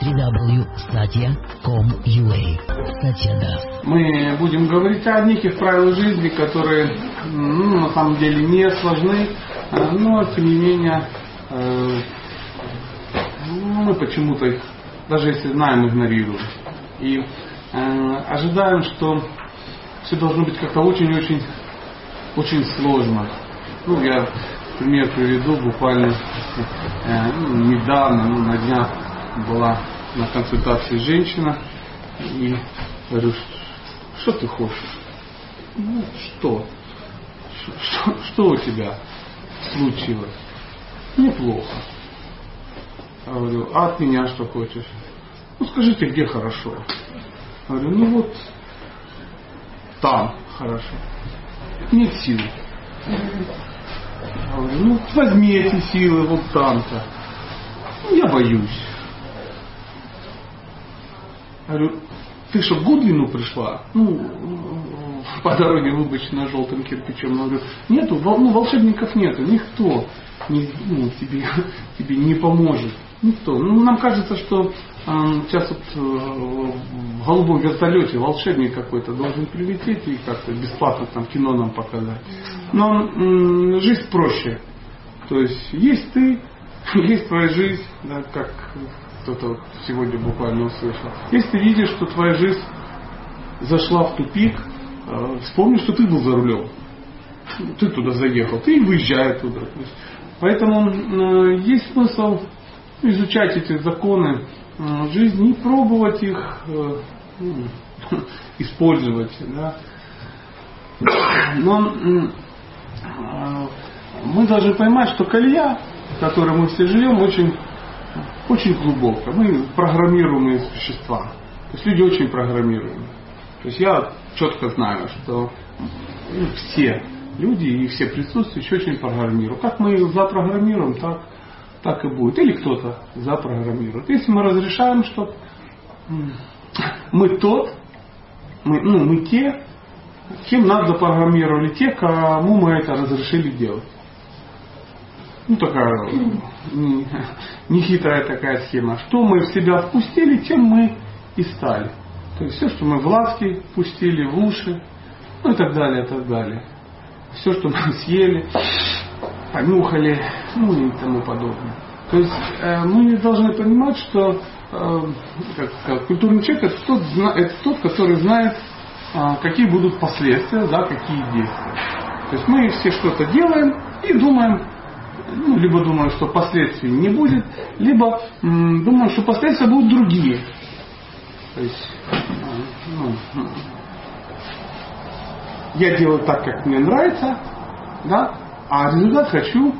www.satya.com.ua Сатьяда. Мы будем говорить о неких правилах жизни, которые ну, на самом деле не сложны, э, но тем не менее э, мы почему-то их, даже если знаем, игнорируем. И э, ожидаем, что все должно быть как-то очень-очень очень сложно. Ну, я пример приведу буквально э, ну, недавно, ну, на днях была на консультации женщина и говорю, что ты хочешь? Ну, что? Что, что у тебя случилось? Неплохо. Я говорю, а от меня что хочешь? Ну скажите, где хорошо? Я говорю, ну вот там хорошо. Нет сил. Я говорю, ну возьми эти силы вот там-то. Я боюсь. Говорю, ты что, в Гудвину пришла? Ну, по дороге выбочена желтым кирпичом. Я говорю, нету, ну, волшебников нету, никто не, ну, тебе, тебе не поможет. Никто. Ну, нам кажется, что э, сейчас вот э, в голубом вертолете волшебник какой-то должен прилететь и как-то бесплатно там кино нам показать. Но э, жизнь проще. То есть есть ты, есть твоя жизнь, да, как кто-то сегодня буквально услышал. Если ты видишь, что твоя жизнь зашла в тупик, э, вспомни, что ты был за рулем. Ты туда заехал, ты и выезжай туда. Поэтому э, есть смысл изучать эти законы э, жизни и пробовать их ну, использовать. Да. Но мы должны понимать, что колея, в которой мы все живем, очень очень глубоко. Мы программируемые существа. То есть люди очень программируемые. То есть я четко знаю, что все люди и все присутствующие очень программируют. Как мы их запрограммируем, так, так и будет. Или кто-то запрограммирует. Если мы разрешаем, что мы тот, мы, ну, мы те, кем нас запрограммировали те, кому мы это разрешили делать. Ну, такая нехитрая такая схема. Что мы в себя впустили, тем мы и стали. То есть все, что мы в ласки пустили, в уши, ну и так далее, и так далее. Все, что мы съели, понюхали, ну и тому подобное. То есть э, мы должны понимать, что э, как, как, культурный человек это тот, это тот, который знает, э, какие будут последствия, да, какие действия. То есть мы все что-то делаем и думаем, ну, либо думаю, что последствий не будет, либо м, думаю, что последствия будут другие. То есть, ну, ну, я делаю так, как мне нравится, да, а результат хочу,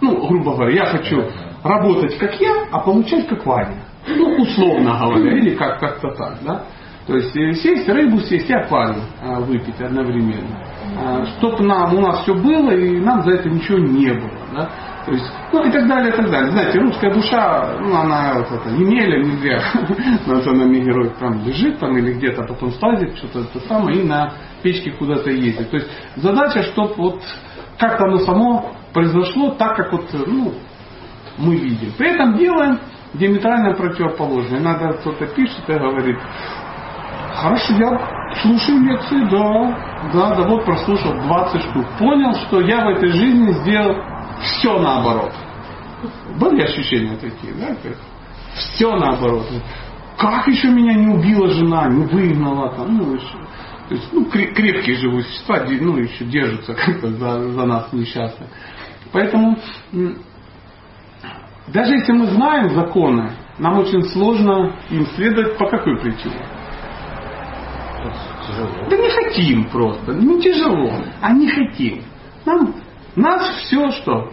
ну, грубо говоря, я хочу работать как я, а получать как Ваня. Ну, условно говоря, или как, как-то так, да. То есть сесть рыбу, сесть и аквариум а, выпить одновременно. А, чтобы нам, у нас все было, и нам за это ничего не было. Да? То есть, ну и так далее, и так далее. Знаете, русская душа, ну она вот это, Емеля, не зря национальный герой там лежит там или где-то потом слазит, что-то это самое, и на печке куда-то ездит. То есть задача, чтобы вот как-то оно само произошло так, как вот ну, мы видим. При этом делаем диаметрально противоположное. Надо кто-то пишет и говорит, Хорошо, я слушаю лекции, да, да, да, вот прослушал 20 штук. Понял, что я в этой жизни сделал все наоборот. Были ощущения такие, да? Все наоборот. Как еще меня не убила жена, не выгнала там, ну еще. То есть, ну, крепкие живые существа, ну, еще держатся как-то за, за нас несчастных. Поэтому, даже если мы знаем законы, нам очень сложно им следовать по какой причине? Тяжело. Да не хотим просто. Не тяжело, а не хотим. Нам, нас все что?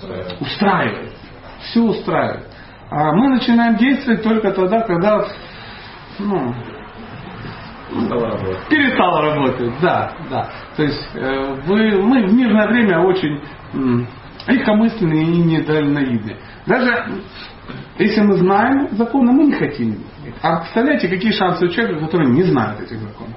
Устраивает. устраивает. Все устраивает. А мы начинаем действовать только тогда, когда ну, перестал работать. Да, да. То есть э, вы, мы в мирное время очень легкомысленные и недальновидны. Даже если мы знаем законы, мы не хотим. А представляете, какие шансы у человека, который не знает этих законов?